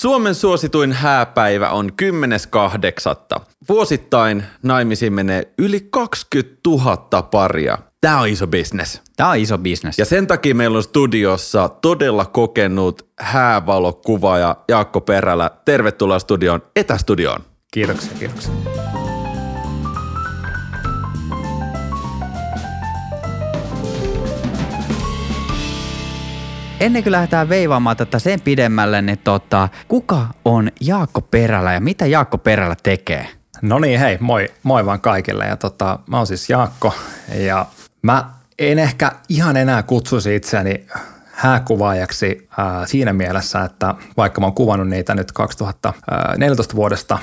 Suomen suosituin hääpäivä on 10.8. Vuosittain naimisiin menee yli 20 000 paria. Tämä on iso bisnes. Tämä on iso bisnes. Ja sen takia meillä on studiossa todella kokenut häävalokuvaaja Jaakko Perälä. Tervetuloa studioon, etästudioon. Kiitoksia, kiitoksia. Ennen kuin lähdetään veivaamaan tätä sen pidemmälle, niin tota, kuka on Jaakko Perälä ja mitä Jaakko Perälä tekee? No niin, hei, moi, moi vaan kaikille. Ja tota, mä oon siis Jaakko ja mä en ehkä ihan enää kutsuisi itseäni hääkuvaajaksi ää, siinä mielessä, että vaikka mä oon kuvannut niitä nyt 2014 vuodesta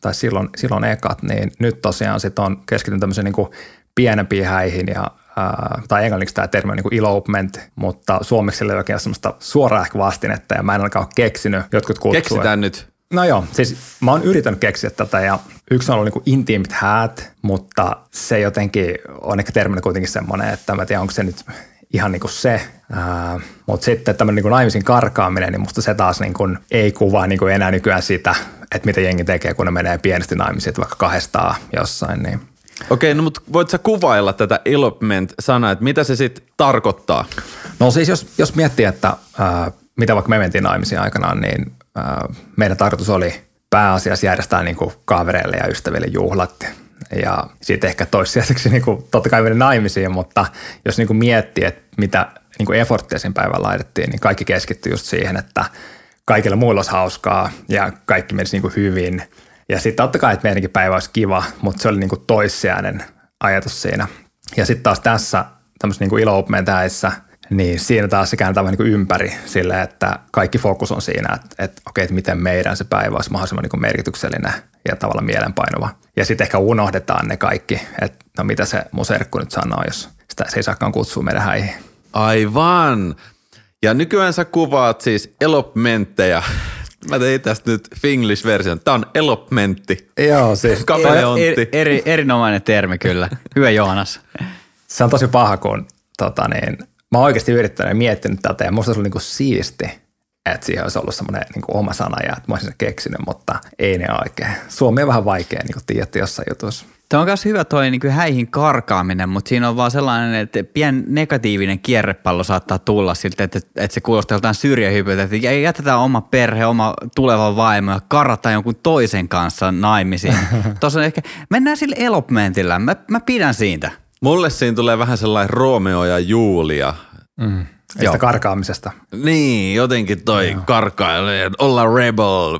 tai silloin, silloin ekat, niin nyt tosiaan sit on keskityn tämmöisiin niin pienempiin häihin ja ää, tai englanniksi tämä termi on niin kuin elopement, mutta suomeksi ei ole oikein semmoista suoraa ehkä vastinetta ja mä en ainakaan ole keksinyt. Jotkut kutsuu, Keksitään nyt. No joo, siis mä oon yrittänyt keksiä tätä ja yksi on ollut niin intiimit häät, mutta se jotenkin on ehkä terminä kuitenkin semmoinen, että mä tiedän, onko se nyt ihan niin kuin se. Uh, mutta sitten tämmöinen niin naimisin karkaaminen, niin musta se taas niin kuin ei kuvaa niin kuin enää nykyään sitä, että mitä jengi tekee, kun ne menee pienesti naimisiin, vaikka kahdestaan jossain. Niin. Okei, no mutta voit sä kuvailla tätä elopement-sanaa, että mitä se sitten tarkoittaa? No siis jos, jos miettii, että uh, mitä vaikka me mentiin naimisiin aikanaan, niin uh, meidän tarkoitus oli pääasiassa järjestää niin kuin kavereille ja ystäville juhlat ja sitten ehkä toissijaiseksi niin kuin, totta kai meni naimisiin, mutta jos niin kuin miettii, että mitä niin kuin efforttia sen päivän laitettiin, niin kaikki keskittyi just siihen, että kaikilla muilla olisi hauskaa ja kaikki menisi niin kuin hyvin. Ja sitten totta kai, että meidänkin päivä olisi kiva, mutta se oli niin kuin toissijainen ajatus siinä. Ja sitten taas tässä tämmöisessä niin ilo niin siinä taas se kääntää vähän niin ympäri sille, että kaikki fokus on siinä, että, että okei, että miten meidän se päivä olisi mahdollisimman niin merkityksellinen ja tavallaan mielenpainova. Ja sitten ehkä unohdetaan ne kaikki, että no mitä se mun serkku nyt sanoo, jos sitä se ei saakaan kutsua meidän häihin. Aivan. Ja nykyään sä kuvaat siis elopmentteja. Mä tein tästä nyt Finglish-version. Tämä on elopmentti. Joo, siis. Kameleontti. Eri, eri, erinomainen termi kyllä. Hyvä Joonas. Se on tosi paha, kun tota niin, mä oon oikeasti yrittänyt ja miettinyt tätä ja musta se oli niinku siisti, että siihen olisi ollut semmoinen niin oma sana ja että mä olisin sen keksinyt, mutta ei ne oikein. Suomi on vähän vaikea, niin kuin tiedätte jossain jutussa. Tämä on myös hyvä toi niin kuin häihin karkaaminen, mutta siinä on vaan sellainen, että pien negatiivinen kierrepallo saattaa tulla siltä, että, että se kuulostaa joltain syrjähypyltä, että jätetään oma perhe, oma tuleva vaimo ja karataan jonkun toisen kanssa naimisiin. Tuossa ehkä, mennään sille elopmentillä, mä, mä pidän siitä. Mulle siinä tulee vähän sellainen Romeo ja Julia. Mm. Joo. karkaamisesta. Niin, jotenkin toi Joo. karkailee, olla rebel,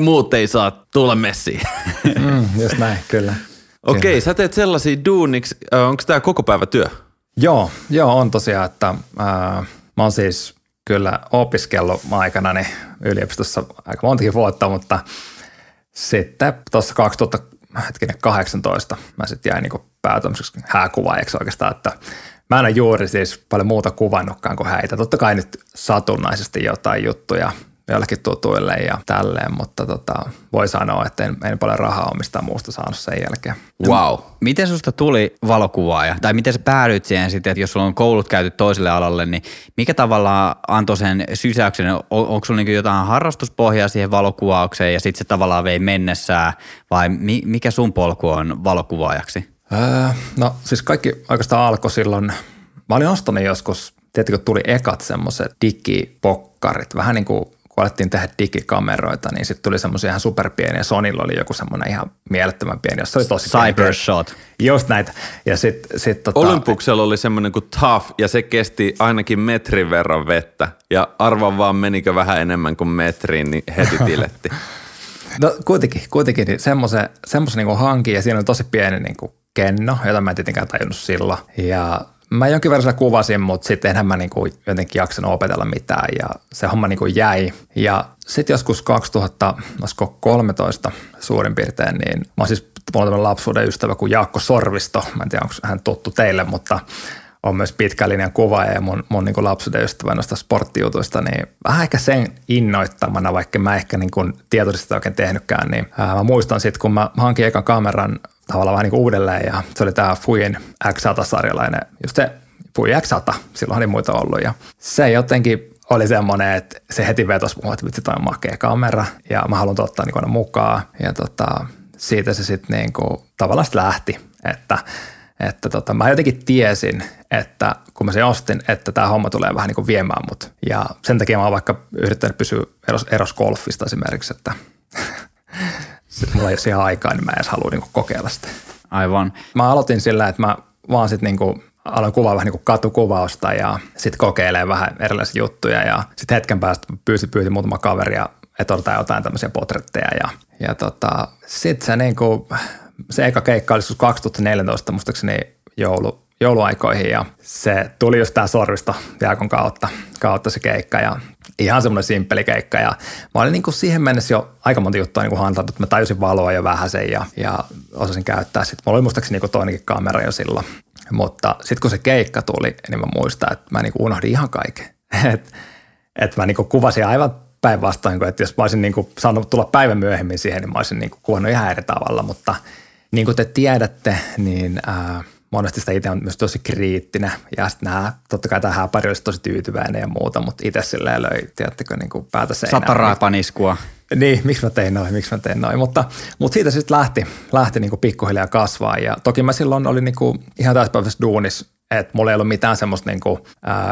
muut ei saa tulla messiin. mm, just näin, kyllä. Okei, okay, sä teet sellaisia duuniksi, onko tämä koko päivä työ? Joo, joo on tosiaan, että äh, mä oon siis kyllä opiskellut aikana yliopistossa aika montakin vuotta, mutta sitten tuossa 2018 mä sitten jäin niin päätoimiseksi hääkuvaajaksi oikeastaan, että mä en ole juuri siis paljon muuta kuvannutkaan kuin häitä. Totta kai nyt satunnaisesti jotain juttuja jollekin tutuille ja tälleen, mutta tota, voi sanoa, että en, en paljon rahaa omista muusta saanut sen jälkeen. Wow. Miten susta tuli valokuvaaja? Tai miten sä päädyit siihen sitten, että jos sulla on koulut käyty toiselle alalle, niin mikä tavallaan antoi sen sysäyksen? On, onko sulla niin jotain harrastuspohjaa siihen valokuvaukseen ja sitten se tavallaan vei mennessään vai mi, mikä sun polku on valokuvaajaksi? Öö, no siis kaikki oikeastaan alkoi silloin, mä olin ostanut joskus, tietenkin tuli ekat semmoiset digipokkarit, vähän niin kuin kun alettiin tehdä digikameroita, niin sitten tuli semmoisia ihan superpieniä. Sonilla oli joku semmoinen ihan mielettömän pieni, jossa oli tosi Cybershot. Just näitä. Ja sit, sit, tota, Olympuksella oli semmoinen kuin Tough, ja se kesti ainakin metrin verran vettä. Ja arvan vaan menikö vähän enemmän kuin metriin, niin heti tiletti. no kuitenkin, kuitenkin niin semmoisen, semmoisen niin hankin, ja siinä oli tosi pieni niin kuin kenno, jota mä en tietenkään tajunnut silloin. Ja mä jonkin verran sitä kuvasin, mutta sitten enhän mä niinku jotenkin jaksanut opetella mitään ja se homma niinku jäi. Ja sitten joskus 2013 suurin piirtein, niin mä oon siis mulla on lapsuuden ystävä kuin Jaakko Sorvisto. Mä en tiedä, onko hän tuttu teille, mutta on myös pitkän linjan kuva ja mun, mun niin lapsuuden ystävä noista sporttijutuista, niin vähän ehkä sen innoittamana, vaikka mä ehkä niin kuin tietoisesti oikein tehnytkään, niin ää, mä muistan sitten, kun mä hankin ekan kameran tavallaan vähän niin kuin uudelleen ja se oli tämä Fuyin X100-sarjalainen, just se Fuji X100, silloin oli muita ollut ja se jotenkin oli semmoinen, että se heti vetosi mua, että vitsi toi on makea kamera ja mä haluan ottaa niin mukaan. Ja tota, siitä se sitten niin tavallaan sit lähti, että, että tota, mä jotenkin tiesin, että kun mä sen ostin, että tämä homma tulee vähän niin kuin viemään mut. Ja sen takia mä oon vaikka yrittänyt pysyä eros, eros golfista esimerkiksi, että sitten mulla ei ole siihen aikaa, niin mä en edes halua niin kokeilla sitä. Aivan. Mä aloitin sillä, että mä vaan sitten niin aloin kuvaa vähän niin kuin katukuvausta ja sitten kokeilee vähän erilaisia juttuja ja sitten hetken päästä pyysi, pyysi muutama kaveria, että otetaan jotain tämmöisiä potretteja ja, ja tota, sitten se niin kuin, se eka keikka oli 2014 muistaakseni joulu, jouluaikoihin ja se tuli just tää sorvisto Jaakon kautta, kautta se keikka ja ihan semmoinen simppeli keikka ja mä olin niin kuin siihen mennessä jo aika monta juttua niin kuin että mä tajusin valoa jo vähän sen ja, ja osasin käyttää. Sitten mulla oli muistaakseni niin toinenkin kamera jo silloin, mutta sitten kun se keikka tuli, niin mä muistan, että mä niin kuin unohdin ihan kaiken. että et mä niin kuin kuvasin aivan päinvastoin, että jos mä olisin niin kuin saanut tulla päivän myöhemmin siihen, niin mä olisin niin kuin kuvannut ihan eri tavalla, mutta niin kuin te tiedätte, niin ää, monesti sitä itse on myös tosi kriittinen ja sitten nämä, totta kai tämä häpäri olisi tosi tyytyväinen ja muuta, mutta itse silleen löi, tiedättekö, niin kuin päätä seinään. Sataraaipaniskua. Niin, miksi mä tein noin, miksi mä tein noin, mutta, mutta siitä sitten lähti, lähti niin kuin pikkuhiljaa kasvaa ja toki mä silloin olin niin kuin ihan täyspäiväisessä duunissa että mulla ei ollut mitään semmoista, niin kuin,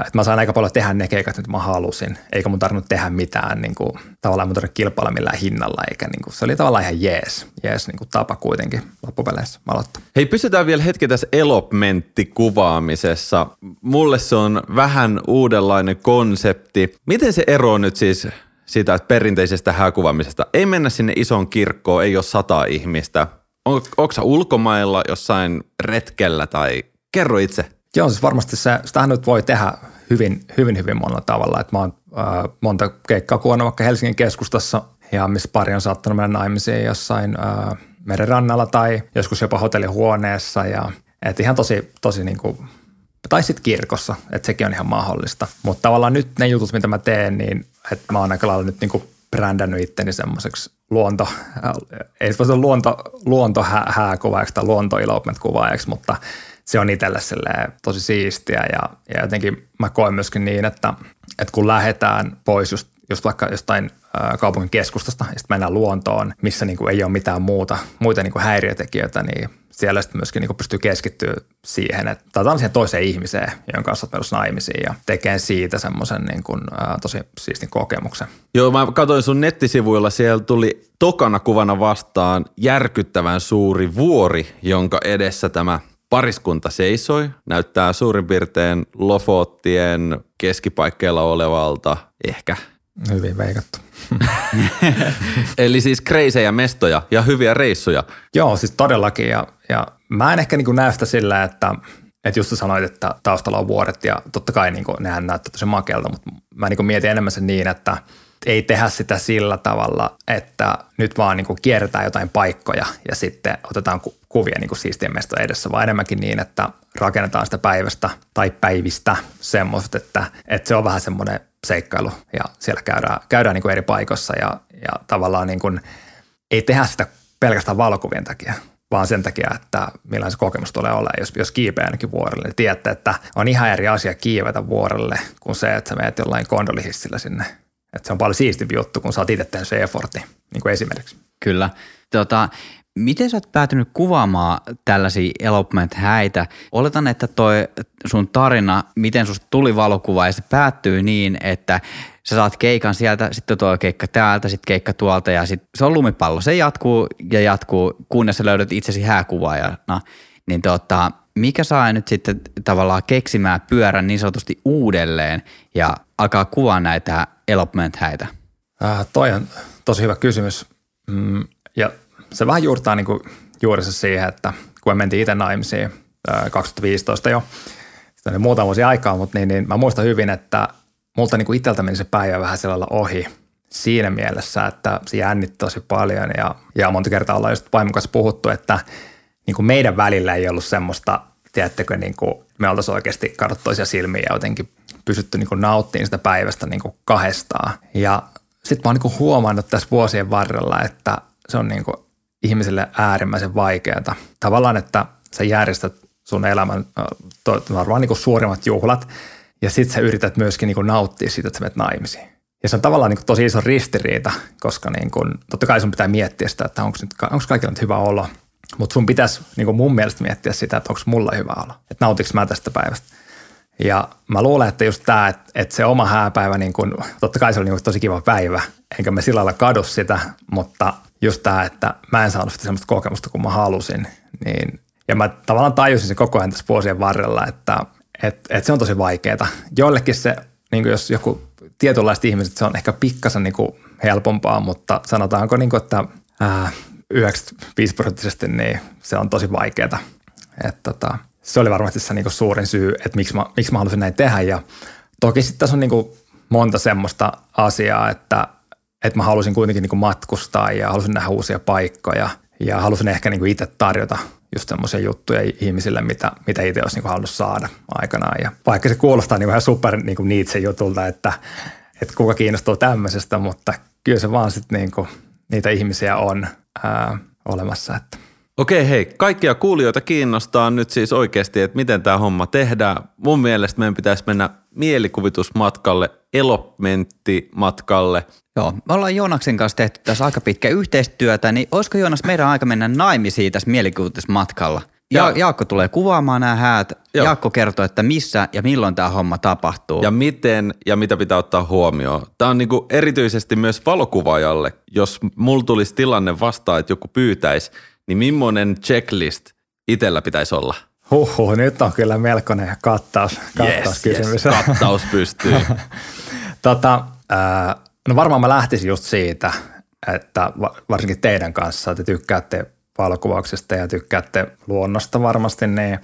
että mä sain aika paljon tehdä ne keikat, mitä mä halusin, eikä mun tarvinnut tehdä mitään, niin kuin, tavallaan mun tarvinnut kilpailla millään hinnalla, eikä niin kuin, se oli tavallaan ihan jees, jees niin kuin tapa kuitenkin loppupeleissä aloittaa. Hei, pysytään vielä hetki tässä elopmenttikuvaamisessa. Mulle se on vähän uudenlainen konsepti. Miten se ero nyt siis siitä perinteisestä hääkuvaamisesta? Ei mennä sinne isoon kirkkoon, ei ole sata ihmistä. On, onko ulkomailla jossain retkellä tai kerro itse? Joo, siis varmasti se, sitähän nyt voi tehdä hyvin, hyvin, hyvin monella tavalla. Et mä oon äh, monta keikkaa kuvannut vaikka Helsingin keskustassa ja missä pari on saattanut mennä naimisiin jossain äh, merenrannalla tai joskus jopa hotellihuoneessa ja et ihan tosi, tosi niin kuin, tai sitten kirkossa, että sekin on ihan mahdollista. Mutta tavallaan nyt ne jutut, mitä mä teen, niin että mä oon aika lailla nyt niin kuin brändännyt itteni semmoiseksi luonto, ei se luonto, luontohääkuvaajaksi tai luontoilopment-kuvaajaksi, mutta – se on itselle tosi siistiä ja, ja jotenkin mä koen myöskin niin, että, että kun lähdetään pois just, just vaikka jostain kaupungin keskustasta ja sitten mennään luontoon, missä niin kuin ei ole mitään muuta, muita niin kuin häiriötekijöitä, niin siellä sitten myöskin niin pystyy keskittyä siihen, että tai siihen toiseen ihmiseen, jonka kanssa olet naimisiin ja tekee siitä semmoisen niin kuin, ää, tosi siistin kokemuksen. Joo, mä katsoin sun nettisivuilla, siellä tuli tokana kuvana vastaan järkyttävän suuri vuori, jonka edessä tämä – pariskunta seisoi, näyttää suurin piirtein Lofottien keskipaikkeilla olevalta ehkä. Hyvin veikattu. Eli siis kreisejä mestoja ja hyviä reissuja. Joo, siis todellakin. Ja, ja mä en ehkä niin näe sitä sillä, että, että just sanoit, että taustalla on vuoret ja totta kai niin kuin, nehän näyttää tosi makealta, mutta mä niin mietin enemmän sen niin, että – ei tehdä sitä sillä tavalla, että nyt vaan niin kuin kierretään jotain paikkoja ja sitten otetaan kuvia niin kuin siistien mestojen edessä, vaan enemmänkin niin, että rakennetaan sitä päivästä tai päivistä semmoista, että, että se on vähän semmoinen seikkailu ja siellä käydään, käydään niin kuin eri paikoissa ja, ja tavallaan niin kuin, ei tehdä sitä pelkästään valokuvien takia, vaan sen takia, että millainen se kokemus tulee olemaan, jos, jos kiipeää ainakin vuorelle. Niin tiedätte, että on ihan eri asia kiivetä vuorelle kuin se, että sä menet jollain kondolihissillä sinne että se on paljon siistimpi juttu, kun sä oot itse tehnyt se effortti, niin kuin esimerkiksi. Kyllä. Tota, miten sä oot päätynyt kuvaamaan tällaisia elopement-häitä? Oletan, että toi sun tarina, miten susta tuli valokuva ja se päättyy niin, että sä saat keikan sieltä, sitten tuo keikka täältä, sitten keikka tuolta ja sitten se on lumipallo. Se jatkuu ja jatkuu, kunnes sä löydät itsesi hääkuvaajana. Niin tota, mikä saa nyt sitten tavallaan keksimään pyörän niin sanotusti uudelleen ja alkaa kuvaa näitä elopment-häitä? Äh, toi on tosi hyvä kysymys. Mm, ja se vähän juurtaa niin juurissa siihen, että kun me mentiin itse naimisiin äh, 2015 jo, sitten muutama vuosi aikaa, mutta niin, niin mä muistan hyvin, että multa niin itseltä meni se päivä vähän sillä ohi siinä mielessä, että se jännitti tosi paljon ja, ja monta kertaa ollaan just vaimon kanssa puhuttu, että niin kuin meidän välillä ei ollut semmoista, tiedättekö, niin kuin me oltaisiin oikeasti katsottu toisia silmiä ja jotenkin pysytty niin nauttimaan sitä päivästä niin kuin kahdestaan. Ja sitten mä oon niin huomannut tässä vuosien varrella, että se on niin kuin ihmiselle äärimmäisen vaikeaa. Tavallaan, että sä järjestät sun elämän varmaan niin kuin suurimmat juhlat ja sit sä yrität myöskin niin kuin nauttia siitä, että sä menet naimisiin. Ja se on tavallaan niin kuin tosi iso ristiriita, koska niin kuin, totta kai sun pitää miettiä sitä, että onko, onko kaikilla nyt hyvä olo. Mutta sun pitäisi niin mun mielestä miettiä sitä, että onko mulla hyvä olo. Että nautiks mä tästä päivästä. Ja mä luulen, että just tämä, että, että se oma hääpäivä, niin kun, totta kai se oli niin tosi kiva päivä, enkä mä sillä lailla kadu sitä, mutta just tämä, että mä en saanut sitä semmoista kokemusta kuin mä halusin, niin ja mä tavallaan tajusin se koko ajan tässä vuosien varrella, että, että, että se on tosi vaikeaa. Joillekin se, niin jos joku tietynlaiset ihmiset, se on ehkä pikkasen niin helpompaa, mutta sanotaanko, niin kuin, että ää, 95 prosenttisesti niin se on tosi vaikeaa. Tota, se oli varmasti se niin suurin syy, että miksi mä, miksi mä halusin näin tehdä. Ja toki sitten tässä on niin monta semmoista asiaa, että, että mä halusin kuitenkin niin matkustaa ja halusin nähdä uusia paikkoja ja halusin ehkä niin itse tarjota just semmoisia juttuja ihmisille, mitä, mitä itse olisi niin halunnut saada aikanaan. Ja vaikka se kuulostaa niin ihan super niin Nietzsche jutulta, että, että kuka kiinnostuu tämmöisestä, mutta kyllä se vaan sitten niin niitä ihmisiä on ää, olemassa. Että. Okei, hei, kaikkia kuulijoita kiinnostaa nyt siis oikeasti, että miten tämä homma tehdään. Mun mielestä meidän pitäisi mennä mielikuvitusmatkalle, elopmenttimatkalle. Joo, me ollaan Joonaksen kanssa tehty tässä aika pitkä yhteistyötä, niin olisiko Joonas meidän aika mennä naimisiin tässä mielikuvitusmatkalla? Ja, ja Jaakko tulee kuvaamaan nämä häät. Joo. Jaakko kertoo, että missä ja milloin tämä homma tapahtuu. Ja miten ja mitä pitää ottaa huomioon. Tämä on niinku erityisesti myös valokuvaajalle. Jos mulla tulisi tilanne vastaan, että joku pyytäisi, niin millainen checklist itsellä pitäisi olla? Huhhuh, nyt on kyllä melkoinen kattaus, kattaus yes, kysymys. Yes, kattaus pystyy. tota, äh, no varmaan mä lähtisin just siitä, että varsinkin teidän kanssa, että tykkäätte valokuvauksesta ja tykkäätte luonnosta varmasti, niin,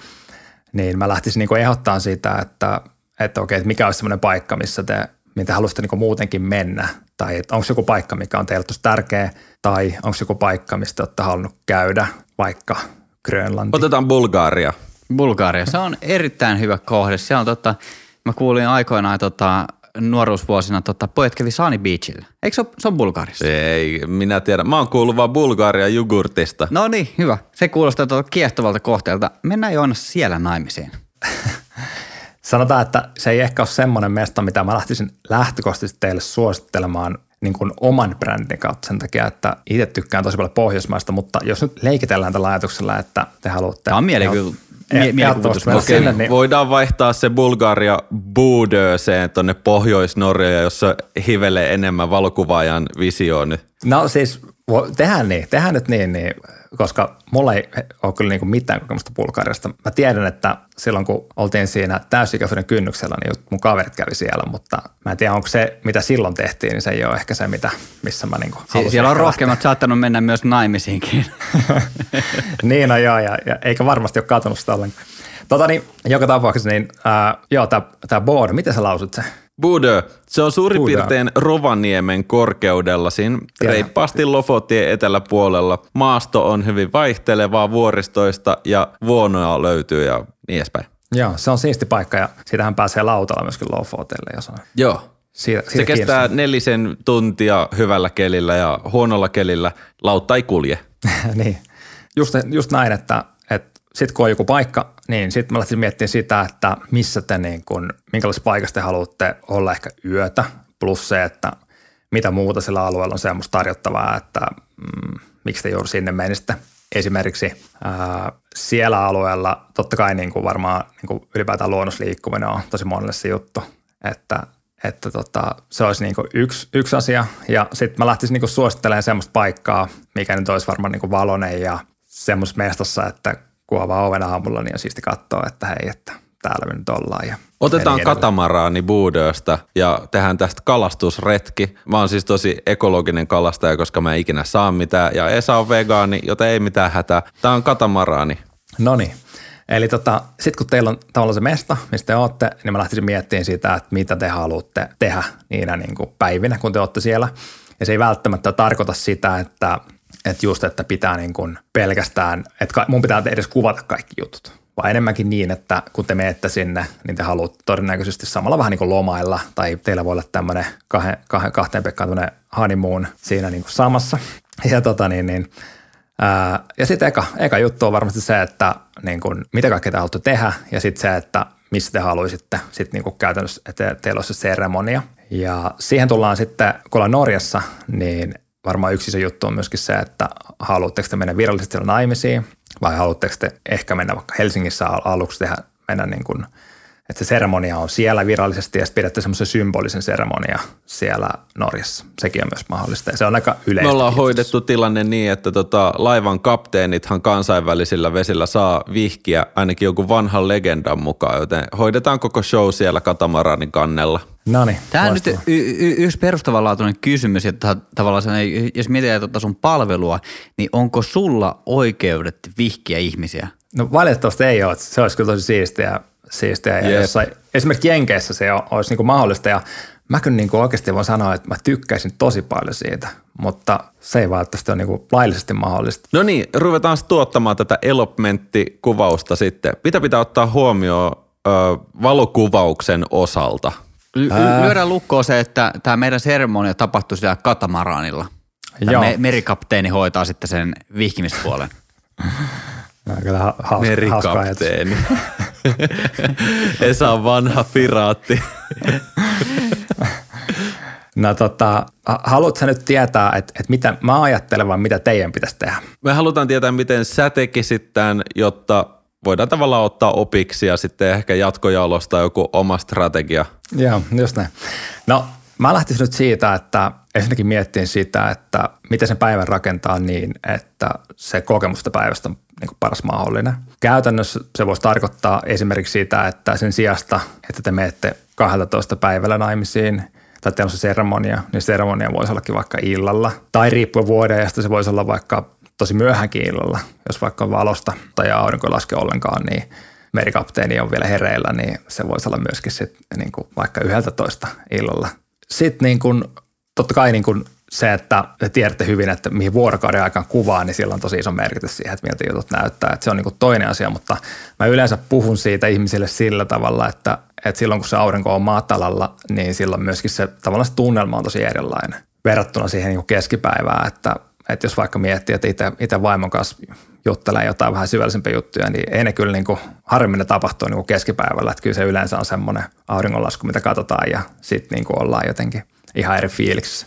niin mä lähtisin niin ehdottaa siitä, että, että okei, että mikä olisi semmoinen paikka, missä te, mitä haluaisitte niin muutenkin mennä, tai onko joku paikka, mikä on teille tosi tärkeä, tai onko joku paikka, mistä olette halunnut käydä, vaikka Grönlanti. Otetaan Bulgaria. Bulgaria, se on erittäin hyvä kohde. Se on totta, mä kuulin aikoinaan tota, nuoruusvuosina tota, pojat kävi Saani Beachillä. Eikö se ole, se on Bulgarissa? Ei, minä tiedän. Mä oon kuullut vaan Bulgaria jogurtista. No niin, hyvä. Se kuulostaa tuolta kiehtovalta kohteelta. Mennään Joonas siellä naimisiin. Sanotaan, että se ei ehkä ole semmoinen mesta, mitä mä lähtisin lähtökohtaisesti teille suosittelemaan niin kuin oman brändin kautta sen takia, että itse tykkään tosi paljon Pohjoismaista, mutta jos nyt leikitellään tällä ajatuksella, että te haluatte... Tämä on mielikuvitus mie- mielikuvitus. Okay, niin... Voidaan vaihtaa se Bulgaria Budöseen tuonne Pohjois-Norjaan, jossa hivelee enemmän valokuvaajan visioon. No siis tehdään niin, tehdään nyt niin, niin koska mulla ei ole kyllä niin kuin mitään kokemusta Bulgariasta. Mä tiedän, että silloin kun oltiin siinä täysikäisyyden kynnyksellä, niin mun kaverit kävi siellä, mutta mä en tiedä, onko se, mitä silloin tehtiin, niin se ei ole ehkä se, mitä, missä mä niin Sie- Siellä on rohkeammat saattanut mennä myös naimisiinkin. niin, no joo, ja, ja eikä varmasti ole katunut sitä ollenkaan. Tota niin, joka tapauksessa, niin äh, joo, tämä board, miten sä lausut se? Budö. Se on suurin Budö. piirtein Rovaniemen korkeudella, siinä Tiedä. reippaasti Lofotien eteläpuolella. Maasto on hyvin vaihtelevaa vuoristoista ja vuonoja löytyy ja niin edespäin. Joo, se on siisti paikka ja siitähän pääsee lautalla myöskin Lofotelle, jos on. Joo. Siitä, siitä se kestää nelisen tuntia hyvällä kelillä ja huonolla kelillä lautta ei kulje. niin, just, just näin, että sitten kun on joku paikka, niin sitten mä lähtisin miettimään sitä, että missä te niin kun, minkälaisessa paikassa te haluatte olla ehkä yötä, plus se, että mitä muuta sillä alueella on semmoista tarjottavaa, että mm, miksi te juuri sinne menisitte. Esimerkiksi ää, siellä alueella totta kai niin kuin varmaan niin kuin ylipäätään luonnosliikkuminen on tosi monelle se juttu, että, että tota, se olisi niin kuin yksi, yksi asia. Ja sitten mä lähtisin niin kuin suosittelemaan semmoista paikkaa, mikä nyt olisi varmaan niin kuin valonen ja semmoisessa mestassa, että kun avaa oven aamulla, niin on siisti katsoa, että hei, että täällä me nyt ollaan. Ja Otetaan katamaraani Buudöstä ja tehdään tästä kalastusretki. Mä oon siis tosi ekologinen kalastaja, koska mä en ikinä saa mitään ja Esa on vegaani, joten ei mitään hätää. Tää on katamaraani. No niin. Eli tota, sitten kun teillä on tavallaan se mesta, mistä te olette, niin mä lähtisin miettimään sitä, että mitä te haluatte tehdä niinä niin kuin päivinä, kun te olette siellä. Ja se ei välttämättä tarkoita sitä, että että just, että pitää niin kuin pelkästään, että mun pitää edes kuvata kaikki jutut. Vaan enemmänkin niin, että kun te menette sinne, niin te haluatte todennäköisesti samalla vähän niin kuin lomailla, tai teillä voi olla tämmöinen kahden, kahden, kahteen pekkaan tämmöinen honeymoon siinä niin kuin samassa. Ja tota niin, niin ää, ja sitten eka, eka juttu on varmasti se, että niin kuin, mitä kaikkea te haluatte tehdä, ja sitten se, että missä te haluaisitte sitten niinku käytännössä, että teillä olisi se seremonia. Ja siihen tullaan sitten, kun ollaan Norjassa, niin varmaan yksi iso juttu on myöskin se, että haluatteko te mennä virallisesti naimisiin vai haluatteko te ehkä mennä vaikka Helsingissä aluksi tehdä, mennä niin kuin – että se seremonia on siellä virallisesti ja sitten pidätte semmoisen symbolisen seremonia siellä Norjassa. Sekin on myös mahdollista ja se on aika yleistä. Me ollaan hoidettu tilanne niin, että tota, laivan kapteenithan kansainvälisillä vesillä saa vihkiä ainakin joku vanhan legendan mukaan, joten hoidetaan koko show siellä katamaranin kannella. No niin, Tämä on nyt y- y- yksi perustavanlaatuinen kysymys, että tavallaan se, jos mietitään tuota sun palvelua, niin onko sulla oikeudet vihkiä ihmisiä? No valitettavasti ei ole. Se olisi kyllä tosi siistiä siistiä. Ja jossain, esimerkiksi Jenkeissä se olisi niin kuin mahdollista ja mä kyllä niin kuin oikeasti voin sanoa, että mä tykkäisin tosi paljon siitä, mutta se ei välttämättä ole niin kuin laillisesti mahdollista. No niin, ruvetaan tuottamaan tätä elopmenttikuvausta sitten. Mitä pitää ottaa huomioon ö, valokuvauksen osalta? Ly- lyödään lukkoon se, että tämä meidän seremonia tapahtui siellä katamaraanilla. Joo. Me- merikapteeni hoitaa sitten sen vihkimispuolen. Kyllä ha- Merikapteeni. Esa on vanha piraatti. no tota, haluatko nyt tietää, että, että mitä mä ajattelen vai mitä teidän pitäisi tehdä? Me halutaan tietää, miten sä tekisit tämän, jotta voidaan tavallaan ottaa opiksi ja sitten ehkä jatkojalostaa joku oma strategia. Joo, just näin. No mä lähtisin nyt siitä, että ensinnäkin miettiin sitä, että miten sen päivän rakentaa niin, että se kokemusta päivästä on niin kuin paras mahdollinen. Käytännössä se voisi tarkoittaa esimerkiksi sitä, että sen sijasta, että te menette 12 päivällä naimisiin tai teillä on se seremonia, niin seremonia voisi ollakin vaikka illalla. Tai riippuen vuodesta se voisi olla vaikka tosi myöhänkin illalla, jos vaikka on valosta tai aurinko ei laske ollenkaan, niin merikapteeni on vielä hereillä, niin se voisi olla myöskin sit, niin kuin vaikka 11 illalla. Sitten niin kuin, totta kai niin kuin se, että te tiedätte hyvin, että mihin vuorokauden aikaan kuvaa, niin sillä on tosi iso merkitys siihen, että miltä jutut näyttää. Että se on niin kuin toinen asia, mutta mä yleensä puhun siitä ihmisille sillä tavalla, että, että silloin kun se aurinko on matalalla, niin silloin myöskin se tavallaan se tunnelma on tosi erilainen verrattuna siihen niin kuin keskipäivään, että, että jos vaikka miettii, että itse, vaimon kanssa juttelee jotain vähän syvällisempiä juttuja, niin ei ne kyllä niin kuin, harvemmin ne tapahtuu niin kuin keskipäivällä, että kyllä se yleensä on semmoinen auringonlasku, mitä katsotaan ja sitten niin ollaan jotenkin ihan eri fiiliksissä.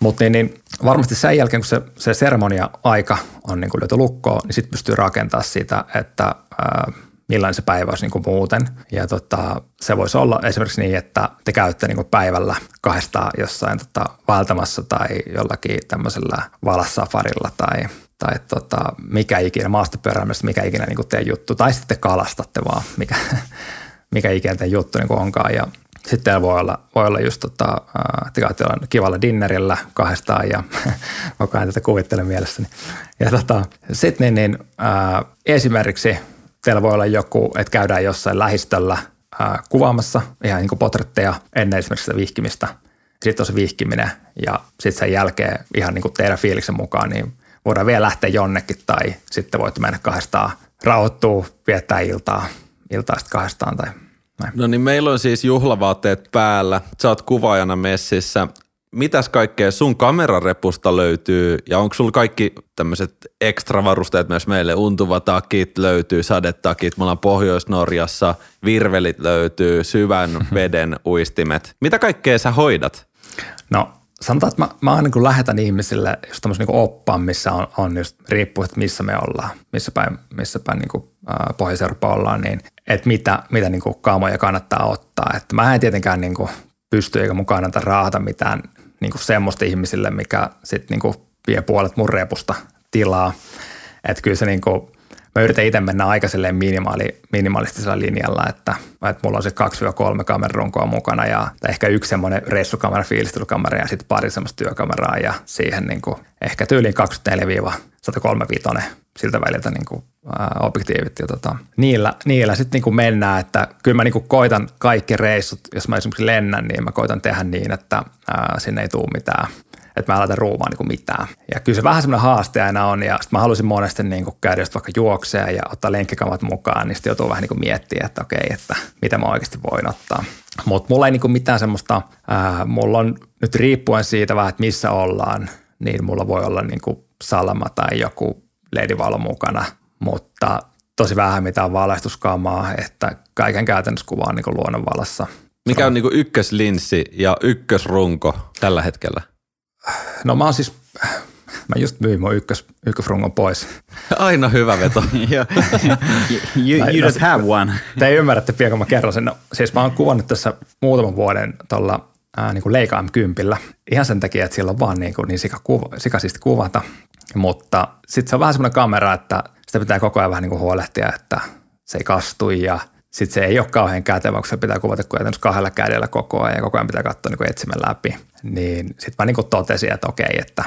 Mutta niin, niin varmasti sen jälkeen, kun se, se seremonia-aika on niin kuin löyty lukkoon, niin sitten pystyy rakentamaan sitä, että ää, millainen se päivä olisi niin kuin muuten. Ja tota, se voisi olla esimerkiksi niin, että te käytte niin kuin päivällä kahdesta jossain tota, valtamassa tai jollakin tämmöisellä valassafarilla tai, tai tota, mikä ikinä, maastopyöräilyssä, mikä ikinä niin teidän juttu. Tai sitten kalastatte vaan, mikä, mikä ikinä teidän juttu niin onkaan. Ja sitten voi olla, voi olla just tota, te olla kivalla dinnerillä kahdestaan ja koko ajan tätä kuvittelen mielessäni. Ja tota, sitten niin, niin ää, esimerkiksi teillä voi olla joku, että käydään jossain lähistöllä ää, kuvaamassa ihan niin kuin potretteja ennen esimerkiksi sitä vihkimistä. Sitten on se vihkiminen ja sitten sen jälkeen ihan niin kuin teidän fiiliksen mukaan, niin voidaan vielä lähteä jonnekin tai sitten voitte mennä kahdestaan rauhoittuu, viettää iltaa, iltaa sitten kahdestaan tai – näin. No niin, meillä on siis juhlavaatteet päällä. Sä oot kuvaajana messissä. Mitäs kaikkea sun kamerarepusta löytyy ja onko sulla kaikki tämmöiset ekstravarusteet myös meille? Untuvatakit löytyy, sadetakit, me ollaan Pohjois-Norjassa, virvelit löytyy, syvän veden uistimet. Mitä kaikkea sä hoidat? No sanotaan, että mä, mä aina kun lähetän ihmisille just tämmöisen niin oppaan, missä on, on just riippuu, että missä me ollaan, missä päin, missä päin niin kuin, äh, pohjois ollaan, niin että mitä, mitä niin kuin kaamoja kannattaa ottaa. Että mä en tietenkään niin kuin pysty eikä mun kannata raahata mitään niin kuin semmoista ihmisille, mikä sitten niin vie puolet mun repusta tilaa. Että kyllä se niin kuin, mä yritän itse mennä aika minimaali, minimalistisella linjalla, että, että mulla on se 2-3 kamerarunkoa mukana ja ehkä yksi semmoinen reissukamera, fiilistelkamera ja sitten pari semmoista työkameraa ja siihen niin kuin ehkä tyyliin 24-135 siltä väliltä niin kuin, ää, objektiivit. Ja tota, niillä, niillä sitten niin mennään, että kyllä mä niin kuin koitan kaikki reissut, jos mä esimerkiksi lennän, niin mä koitan tehdä niin, että ää, sinne ei tule mitään että mä laitan ruumaan niin mitään. Ja kyllä se vähän semmoinen haaste aina on, ja sitten mä halusin monesti niin kuin käydä just vaikka juoksea ja ottaa lenkkikamat mukaan, niin sitten joutuu vähän niin kuin miettimään, että okei, että mitä mä oikeasti voin ottaa. Mutta mulla ei niin kuin mitään semmoista, ää, mulla on nyt riippuen siitä vähän, että missä ollaan, niin mulla voi olla niin kuin salama tai joku ledivalo mukana, mutta tosi vähän mitään valaistuskamaa, että kaiken käytännössä kuvaa niin luonnonvalassa. Mikä on niin ykköslinssi ja ykkösrunko tällä hetkellä? No mä oon siis, mä just myin mun ykkös, ykkösrungon pois. Aina hyvä veto. you, you don't have one. Te ei ymmärrätte pian, kun mä kerron sen. No, siis mä oon kuvannut tässä muutaman vuoden tuolla ää, niin kuin Leica M10. Ihan sen takia, että siellä on vaan niin, kuin niin sika kuva, kuvata. Mutta sitten se on vähän semmoinen kamera, että sitä pitää koko ajan vähän niin kuin huolehtia, että se ei kastu ja sitten se ei ole kauhean kätevä, kun se pitää kuvata kuin kahdella kädellä koko ajan ja koko ajan pitää katsoa niin etsimen läpi. Niin sitten mä niin totesin, että okei, että